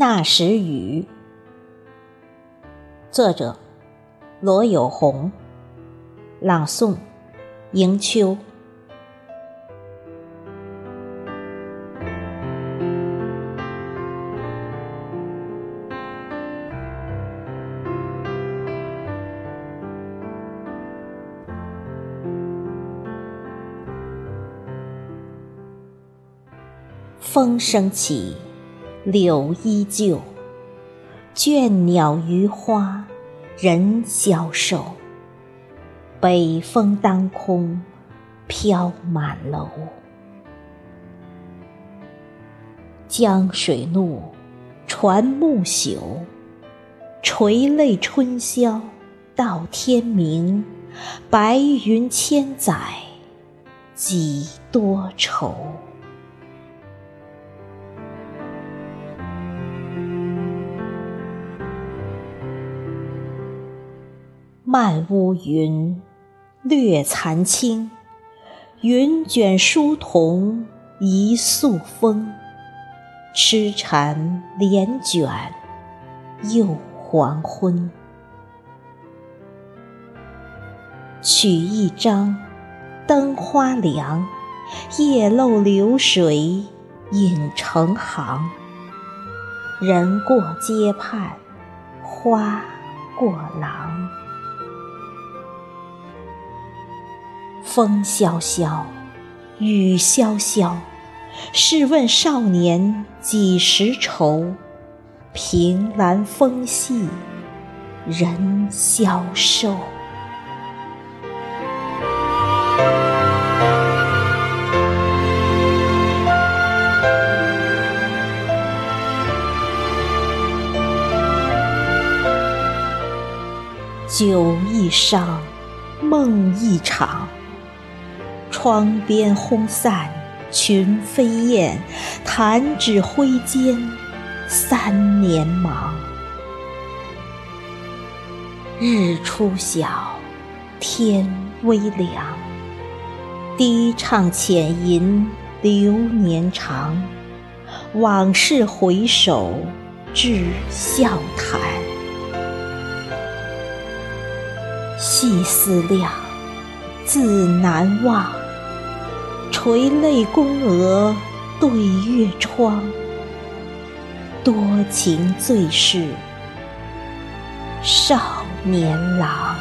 那时雨，作者罗有红，朗诵迎秋。风声起。柳依旧，倦鸟于花，人消瘦。北风当空，飘满楼。江水怒，船木朽。垂泪春宵到天明，白云千载，几多愁。漫乌云，略残青。云卷书童一宿风。痴缠帘卷，又黄昏。取一张，灯花凉。叶漏流水影成行。人过街畔，花过廊。风萧萧，雨潇潇。试问少年几时愁？凭栏风细，人消瘦。酒一觞，梦一场。窗边轰散群飞燕，弹指挥间三年忙。日初晓，天微凉。低唱浅吟流年长，往事回首至笑谈。细思量，自难忘。垂泪宫娥对月窗，多情最是少年郎。